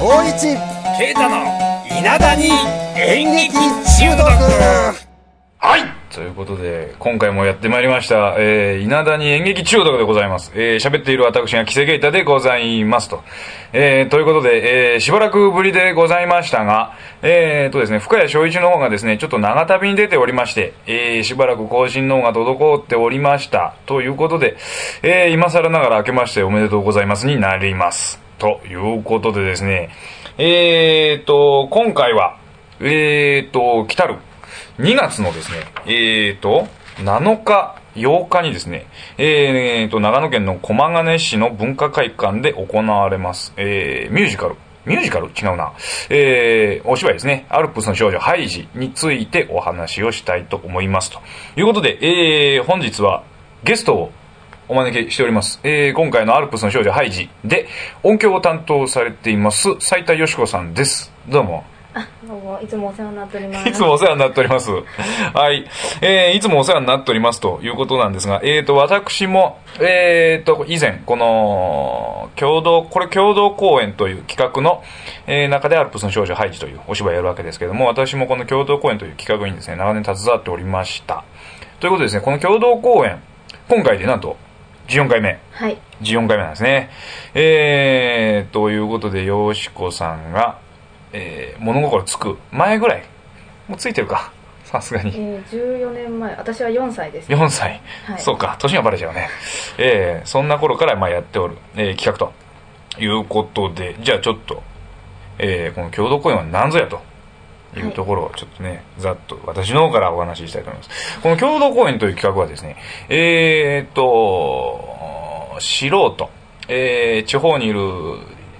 総一ケイタの稲田に演劇中毒はいということで、今回もやってまいりました、えー、稲田に演劇中毒でございます。えー、喋っている私がキセゲイタでございますと。えー、ということで、えー、しばらくぶりでございましたが、えーとですね、深谷翔一の方がですね、ちょっと長旅に出ておりまして、えー、しばらく更新の方が滞っておりました。ということで、えー、今更ながら明けましておめでとうございますになります。ということでですね、えーと、今回は、えーと、来たる2月のですね、えーと、7日、8日にですね、えーと、長野県の駒ヶ根市の文化会館で行われます、えー、ミュージカル、ミュージカル？違うな。えー、お芝居ですね。アルプスの少女ハイジについてお話をしたいと思います。ということで、えー、本日はゲストをお招きしております。えー、今回のアルプスの少女ハイジで音響を担当されています、斉田よし子さんです。どうも。あ、どうも、いつもお世話になっております。いつもお世話になっております。はい。えー、いつもお世話になっておりますということなんですが、えーと、私も、えーと、以前、この、共同、これ共同公演という企画の、えー、中でアルプスの少女ハイジというお芝居をやるわけですけれども、私もこの共同公演という企画にですね、長年携わっておりました。ということでですね、この共同公演、今回でなんと、14回目。はい。14回目なんですね。えー、ということで、よしこさんが、えー、物心つく前ぐらい。もうついてるか。さすがに。えー、14年前、私は4歳です。4歳。はいそうか、年がバレちゃうね。えー、そんな頃からまあやっておる、えー、企画ということで、じゃあちょっと、えー、この共同公演は何ぞやというところをちょっとね、ざっと私の方からお話ししたいと思います。この共同公演という企画はですね、えーと、素人、えー、地方にいる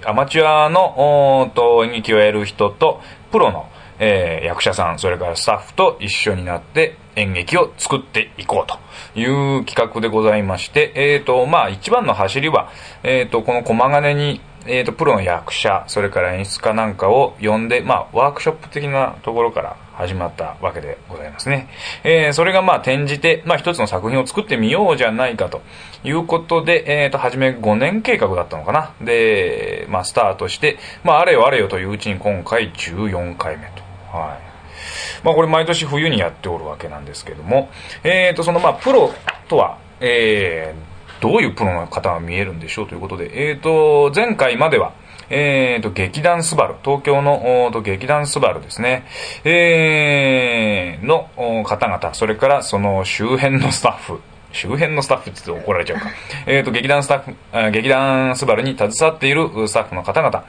アマチュアのおと演劇をやる人と、プロの、えー役者さん、それからスタッフと一緒になって演劇を作っていこうという企画でございまして、えっ、と、まあ一番の走りは、えっ、と、この駒ヶ根に、えっ、と、プロの役者、それから演出家なんかを呼んで、まあワークショップ的なところから始まったわけでございますね。えーそれがまあ転じて、まあ一つの作品を作ってみようじゃないかということで、えっ、と、初め5年計画だったのかな。で、まあスタートして、まああれよあれよといううちに今回14回目と。はい。まあこれ毎年冬にやっておるわけなんですけども、えーと、そのまあプロとは、えー、どういうプロの方が見えるんでしょうということで、えーと、前回までは、えーと、劇団スバル、東京のおーと劇団スバルですね、えー、のお方々、それからその周辺のスタッフ、周辺のスタッフって言って怒られちゃうか。えーと、劇団スタッフ、あ劇団スバルに携わっているスタッフの方々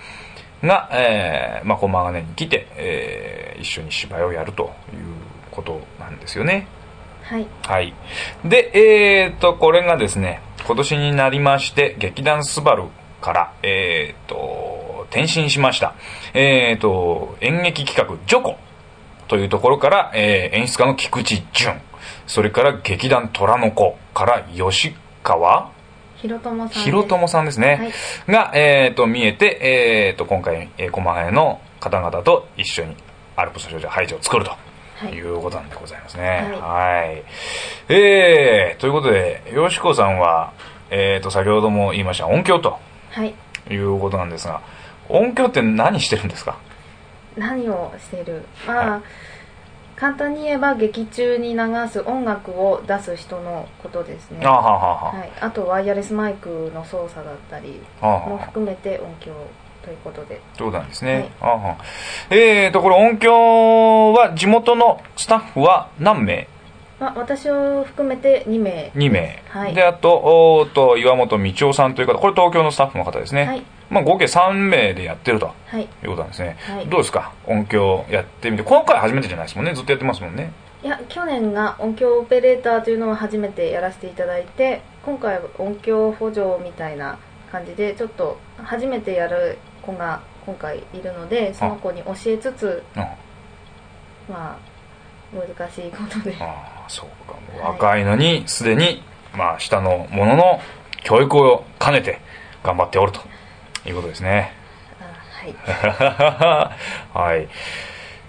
が、えー、まあ、駒ヶ根に来て、えー、一緒に芝居をやるということなんですよね。はい。はい。で、えーと、これがですね、今年になりまして、劇団スバルから、えーと、転身しました。えーと、演劇企画、ジョコというところから、えー演出家の菊池淳、それから劇団虎の子から吉川ひろともさんです。ひろともさんですね。が、えっ、と、見えて、えっ、と、今回、えー、駒ヶ根の方々と一緒にアルプスの少女ハイジを作ると。はいい。うことなんでございますね。ははい。えー、ということで、よしこさんは、えっ、と、先ほども言いました音響とはい。いうことなんですが、音響って何してるんですか？何をしている？まあ、は簡単に言えば劇中に流す音楽を出す人のことですね。あはあはあははい。あと、ワイヤレスマイクの操作だったりも含めて音響ということで。というなんですね。あはあえーと、これ音響は地元のスタッフは何名？まあ、私を含めて2名。2名、はい。であとおと岩本道夫さんという方。これ東京のスタッフの方ですね、はい。まあ、合計3名でやってるとはい。いうことなんですね、はい。どうですか？音響やってみて。今回初めてじゃないですもんね。ずっとやってますもんね。いや去年が音響オペレーターというのを初めてやらせていただいて今回は音響補助みたいな感じでちょっと初めてやる子が今回いるのでその子に教えつつうんまあ難しいことで。ああそうか。もうはい。若いのにすでにまあ下の者の教育を兼ねて頑張っておるということですね。あはい。はい。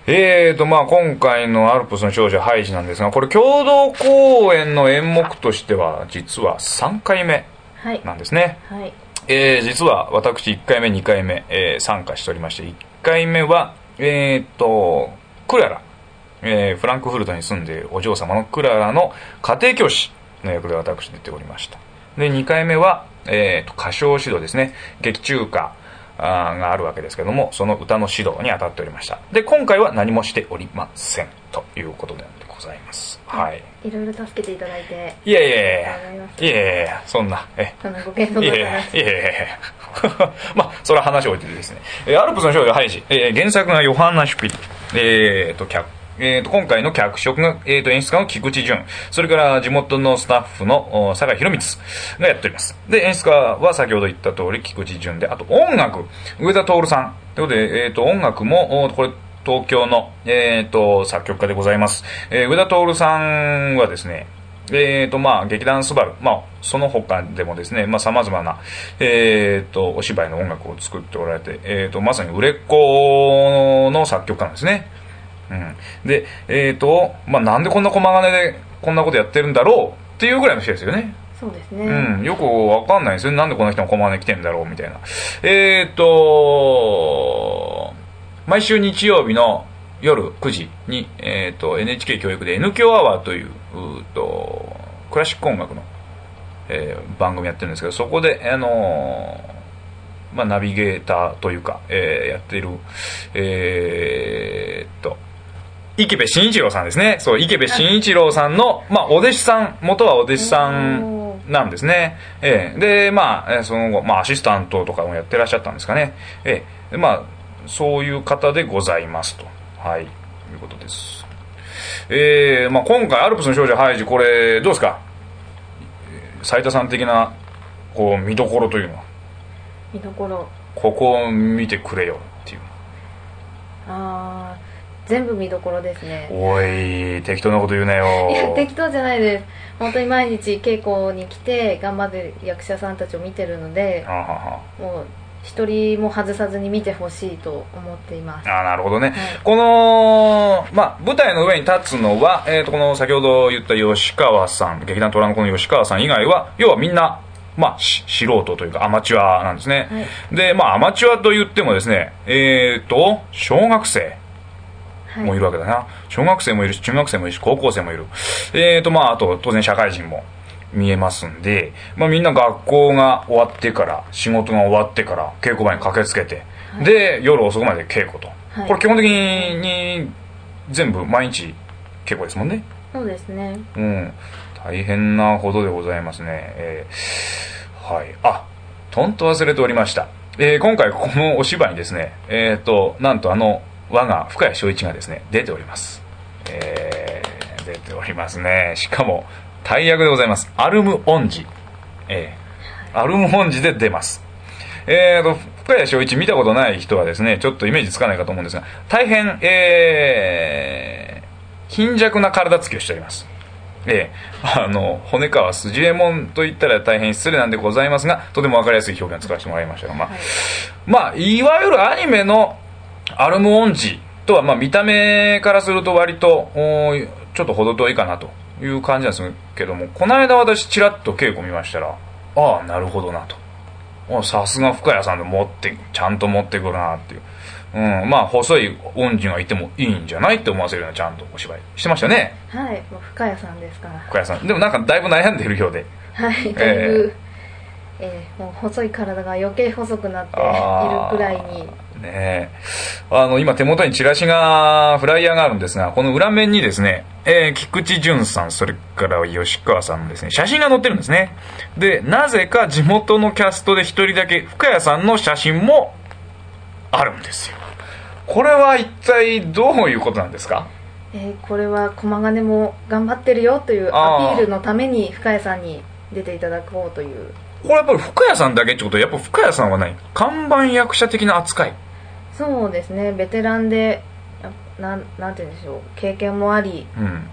えーと、まあ今回のアルプスの少女ハイジなんですが、これ共同公演の演目としては、実は3回目はい。なんですね。はいえー実は私1回目、2回目、えー参加しておりまして、1回目は、えーっと、クララ、えーフランクフルトに住んでいるお嬢様のクララの家庭教師の役で私出ておりました。で、2回目は、えーっと、歌唱指導ですね。劇中歌あがあるわけですけども、その歌の指導に当たっておりました。で、今回は何もしておりません。ということでざいます。はい。いろいろ助けていただいていやいやいやいますいやいやいやそんな、え、そのご謙遜のいやいや話いやいやまあ、それは話を置いててですね。えーアルプスの少女ハイジ、えー原作がヨハンナ・シュピリ。えーと、脚えーと、今回の脚色が、えーと、演出家の菊池淳。それから地元のスタッフのお酒井宏光がやっております。で、演出家は先ほど言った通り菊池淳で、あと音楽、上田徹さん。ということで、えーと、音楽も、おこれ、東京の、えーと、作曲家でございます。えー上田徹さんはですね、えーと、まあ、劇団スバル、まあ、その他でもですね、まあ、様々な、えーと、お芝居の音楽を作っておられて、えーと、まさに売れっ子の作曲家なんですね。うん。で、えーと、まあ、なんでこんな駒金でこんなことやってるんだろうっていうぐらいの人ですよね。そうですね、うん、よくわかんないですよね。なんでこの人の駒金来てんだろうみたいな。えーと、毎週日曜日の夜9時に、えー、と NHK 教育で N 教アワーといううーとクラシック音楽の、えー番組やってるんですけどそこで、あのーまあ、ナビゲーターというか、えーやってるえーっと池部慎一郎さんですねそう池部慎一郎さんの、まあ、お弟子さん元はお弟子さんなんですね。ええで、まあ、その後、まあ、アシスタントとかもやってらっしゃったんですかね。ええまあ、そういう方でございますと。はい。いうことです。ええまあ、今回、アルプスの少女ハイジ、これ、どうですか？斉田さん的な、こう、見どころというのは、見どころここを見てくれよっていう。あー全部見どころですねおい、適当なこと言うなよ。いや適当じゃないです本当に毎日稽古に来て頑張ってる役者さんたちを見てるのでもう一人も外さずに見てほしいと思っています。あなるほどね、はい。この、まあ、舞台の上に立つのは、えー、とこの先ほど言った吉川さん劇団トランコの吉川さん以外は要はみんな、まあ、し素人というかアマチュアなんですね、はい。で、まあ、アマチュアと言ってもですねえっ、と小学生はい。もいるわけだな、小学生もいるし中学生もいるし高校生もいる。えーとまああと当然社会人も見えますんで、まあ、みんな学校が終わってから仕事が終わってから稽古場に駆けつけて、はい。で夜遅くまで稽古と、はい。これ基本的に全部毎日稽古ですもんね。そうですね。うん。大変なほどでございますね。えーはい。あとんと忘れておりました、えー今回このお芝居にですねえっ、となんとあの我が深谷翔一がですね出ております。えー出ておりますね。しかも大役でございます。アルムオンジ。えーアルムオンジで出ます。えーと、深谷翔一見たことない人はですね、ちょっとイメージつかないかと思うんですが、大変、えー、貧弱な体つきをしております。ええ。あの、骨川筋右衛門と言ったら大変失礼なんでございますが、とてもわかりやすい表現を使わせてもらいましたが、まあ、はい。まあ、いわゆるアニメのアルムオンジとは、まあ、見た目からすると割と、ちょっと程遠いかなという感じなんですけども、この間私ちらっと稽古見ましたら、ああ、なるほどなと。あさすが深谷さんで持って、ちゃんと持ってくるなっていう。うん、まあ、細い恩人がいてもいいんじゃないって思わせるようなちゃんとお芝居してましたね、はいもう深谷さんですから深谷さん。でもなんかだいぶ悩んでいるようで。はいだいぶ、えーもう細い体が余計細くなっているくらいにねえ。あの、今手元にチラシが、フライヤーがあるんですが、この裏面にですね、えー菊池淳さん、それから吉川さんのですね、写真が載ってるんですね。で、なぜか地元のキャストで一人だけ深谷さんの写真もあるんですよ。これは一体どういうことなんですか？えーこれは駒金も頑張ってるよというアピールのために深谷さんに出ていただこうというこれやっぱり深谷さんだけってことは、やっぱ深谷さんは何？看板役者的な扱い。そうですね。ベテランでやなんなんて言うんでしょう。経験もありうん。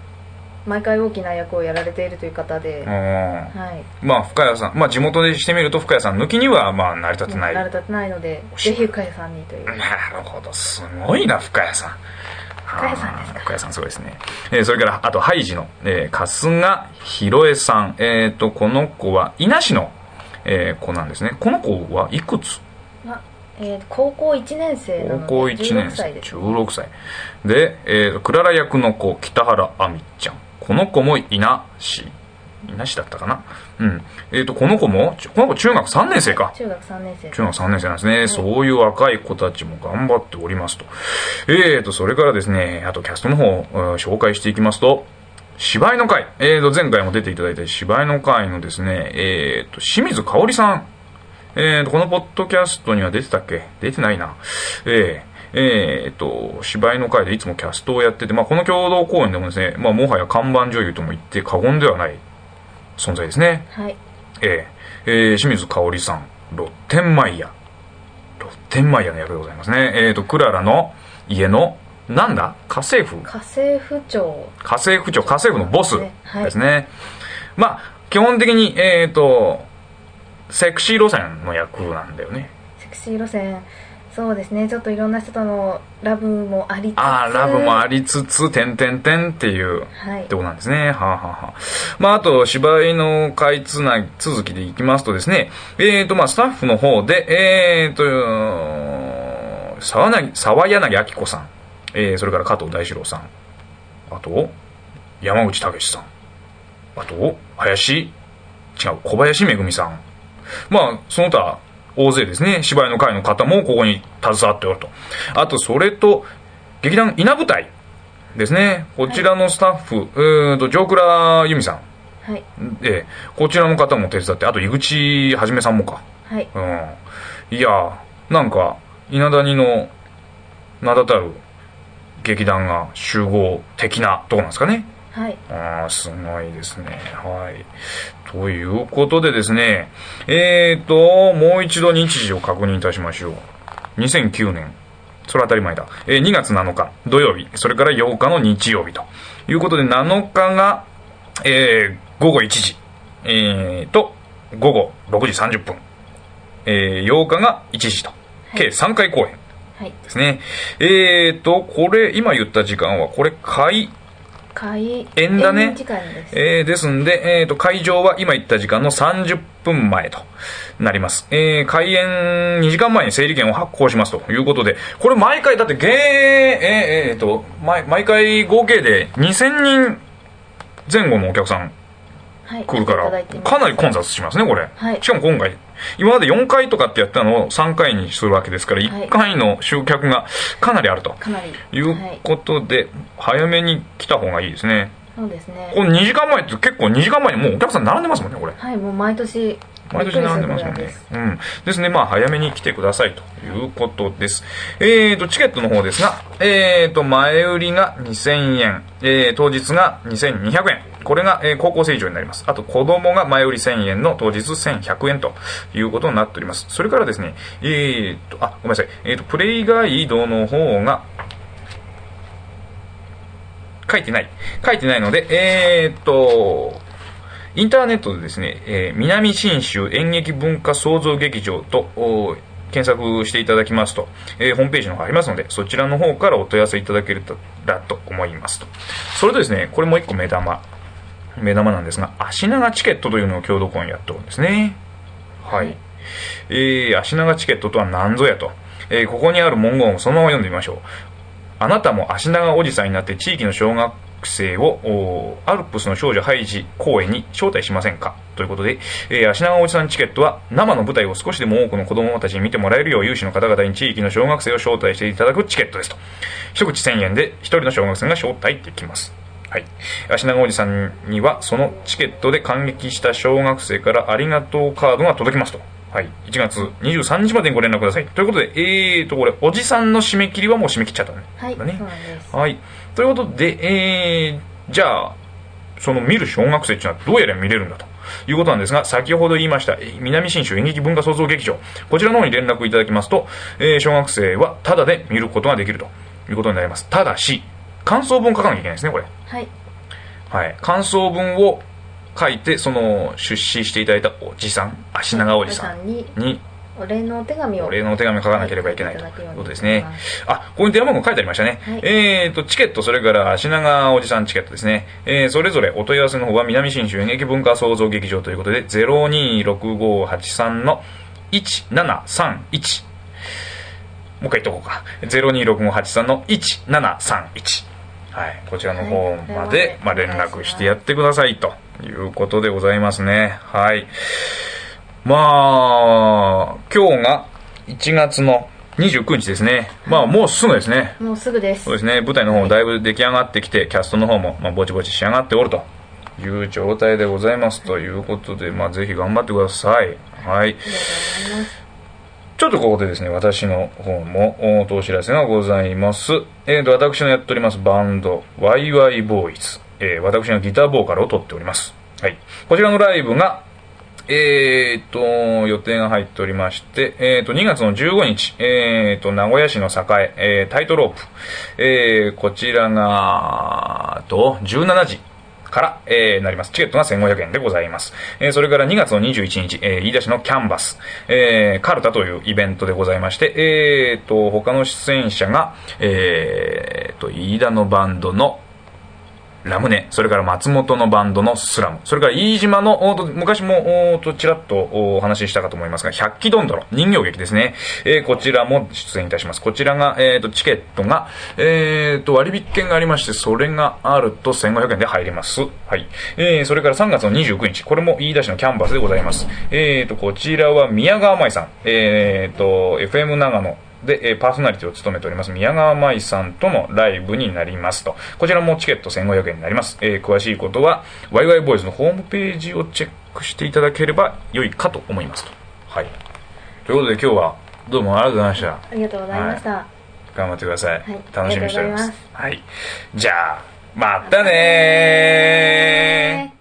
毎回大きな役をやられているという方で、うん。はい。まあ深谷さん、まあ地元でしてみると深谷さん抜きにはまあ成り立ってない。慣れ立てないのでぜひ深谷さんにという。なるほど、すごいな、深谷さん。深谷さんですか？深谷さん、すごいですね。えーそれから、あと、ハイジの、えー、春日博恵さん。えっ、と、この子は、伊那市の、えー子なんですね。この子はいくつ？まあえー高校1年生なので高校1 16年生歳です、16歳。で、えークララ役の子北原亜美ちゃん。この子も稲市稲市だったかな？うん。えっ、とこの子もちこの子中学3年生か。中学3年生中学3年生なんですね、そういう若い子たちも頑張っておりますと。えーとそれからですねあとキャストの方紹介していきますと。芝居の会、えー、と前回も出ていただいた芝居の会のですね、えー、と清水香織さんえー、とこのポッドキャストには出てたっけ？出てないな。えーえー、と、芝居の会でいつもキャストをやってて、まあ、この共同公演でもですね、まあ、もはや看板女優とも言って過言ではない存在ですね。はいえーえー清水香織さん、ロッテンマイヤ。ロッテンマイヤの役でございますね。えー、と、クララの家の、なんだ？家政婦家政婦長家政婦長、家政婦のボスはいですね。まあ、基本的に、えっ、と、セクシー路線の役なんだよね。セクシー路線。そうですね。ちょっといろんな人とのラブもありつつ。ああ、ラブもありつつ、てんてんてんっていう、はい。ってことなんですね。はあ、はあはあ、まあ、あと、芝居の回つな続きでいきますとですね、えっ、と、まあ、スタッフの方で、えっ、と、沢柳、沢柳明子さん、えー、それから加藤大志郎さん、あと、山口武さん、あと、林、違う、小林めぐみさん。まあ、その他、大勢ですね、芝居の会の方もここに携わっておると。あと、それと、劇団稲舞台ですね。こちらのスタッフ、うーんと、上倉由美さん。はいええこちらの方も手伝って、あと、井口はじめさんもか。はいうん。いやーなんか、稲谷の名だたる劇団が集合的なとこなんですかね。はいああ、すごいですね。はい。ということでですね、えーと、もう一度日時を確認いたしましょう。2009年。それは当たり前だ。えー2月7日土曜日、それから8日の日曜日ということで、7日が、えー午後1時、えーと、午後6時30分、えー8日が1時と、計3回公演はいですね。えーと、これ、今言った時間は、これ、開開演だねえーですんで、えーと、会場は今言った時間の30分前となります。えー開演2時間前に整理券を発行しますということで、これ毎回、だって、芸、えーえーと、毎毎回合計で2000人前後のお客さんはい来るからかなり混雑しますね、これ。はいしかも今回、今まで4回とかってやったのを3回にするわけですから、はい1回の集客がかなりあるとかなりいうはいことで、早めに来た方がいいですね。そうですねこの2時間前って結構2時間前にもうお客さん並んでますもんね、これ。はいもう毎年毎年並んでますもんね。うん。ですね、まあ早めに来てくださいということです。えーと、チケットの方ですが、えーと、前売りが2000円、えー、当日が2200円。これが、え高校生以上になります。あと、子供が前売り1000円の当日1100円ということになっております。それからですね、えーっと、あ、ごめんなさい。えーっと、プレイガイドの方が、書いてない。書いてないので、えーっと、インターネットでですね、えー南信州演劇文化創造劇場と、検索していただきますと、えーホームページの方ありますので、そちらの方からお問い合わせいただけたらと思いますと。それとですね、これもう一個目玉。目玉なんですが、足長チケットというのを共同公演やっておるんですね。はい。えー、足長チケットとは何ぞやと。えーここにある文言をそのまま読んでみましょう。あなたも足長おじさんになって地域の小学生をアルプスの少女ハイジ公演に招待しませんか？ということで、えー足長おじさんチケットは生の舞台を少しでも多くの子供たちに見てもらえるよう有志の方々に地域の小学生を招待していただくチケットですと。一口1000円で一人の小学生が招待できます。はい。足長おじさんにはそのチケットで感激した小学生からありがとうカードが届きますと。はい。1月23日までにご連絡ください。ということで、えーと、これ、おじさんの締め切りはもう締め切っちゃったね。はいだねそうなんですはい。ということで、えー、じゃあ、その見る小学生っていうのはどうやら見れるんだということなんですが、先ほど言いました、えー南信州演劇文化創造劇場、こちらの方に連絡いただきますと、えー小学生はタダで見ることができるということになります。ただし、感想文書かなきゃいけないですね、これ。はいはい。感想文を書いて、その、出資していただいたおじさん、足長おじさんおじさんににお礼のお手紙をお礼のお手紙を書かなければいけないということですね。あ、ここに電話番号書いてありましたね。はいえーと、チケット、それから品川おじさんチケットですね。えーそれぞれお問い合わせの方は南新州演劇文化創造劇場ということで、026583の1731。もう一回言っとこうか。026583の1731。はい。こちらの方まで、まあ、連絡してやってくださいということでございますね。はい。まあ、今日が1月の29日ですね。まあ、もうすぐですね。もうすぐですそうですね。舞台の方もだいぶ出来上がってきて、キャストの方も、まあ、ぼちぼち仕上がっておるという状態でございます。ということで、まあ、ぜひ頑張ってください。はい。ありがとうございますちょっとここでですね、私の方もお知らせがございます。えーと、私のやっておりますバンド、ワイワイボーイズ。えー私がギターボーカルを取っております。はい。こちらのライブが、えーと、予定が入っておりまして、えーと、2月の15日、えーと、名古屋市の栄、えータイトロープ。えーこちらが、と、17時。から、えーなります。チケットが1500円でございます。えーそれから2月の21日、えー飯田市のキャンバス、えーカルタというイベントでございまして、えーと、他の出演者が、えーと、飯田のバンドのラムネ、それから松本のバンドのスラム、それから飯島の、昔も、と、ちらっとお話ししたかと思いますが、百鬼どんどろ、人形劇ですね。えーこちらも出演いたします。こちらが、えーと、チケットが、えーと、割引券がありまして、それがあると1500円で入ります。はい。えー、それから3月の29日、これも飯田市のキャンバスでございます。えーと、こちらは宮川舞さん、えーと、FM 長野、で、えーパーソナリティを務めております宮川舞さんとのライブになりますと。こちらもチケット1500円になります。えー詳しいことは、ワイワイボーイズのホームページをチェックしていただければ良いかと思いますと。はい。ということで今日はどうもありがとうございました。ありがとうございました、頑張ってください。はい楽しみにしております。はい。じゃあ、またねー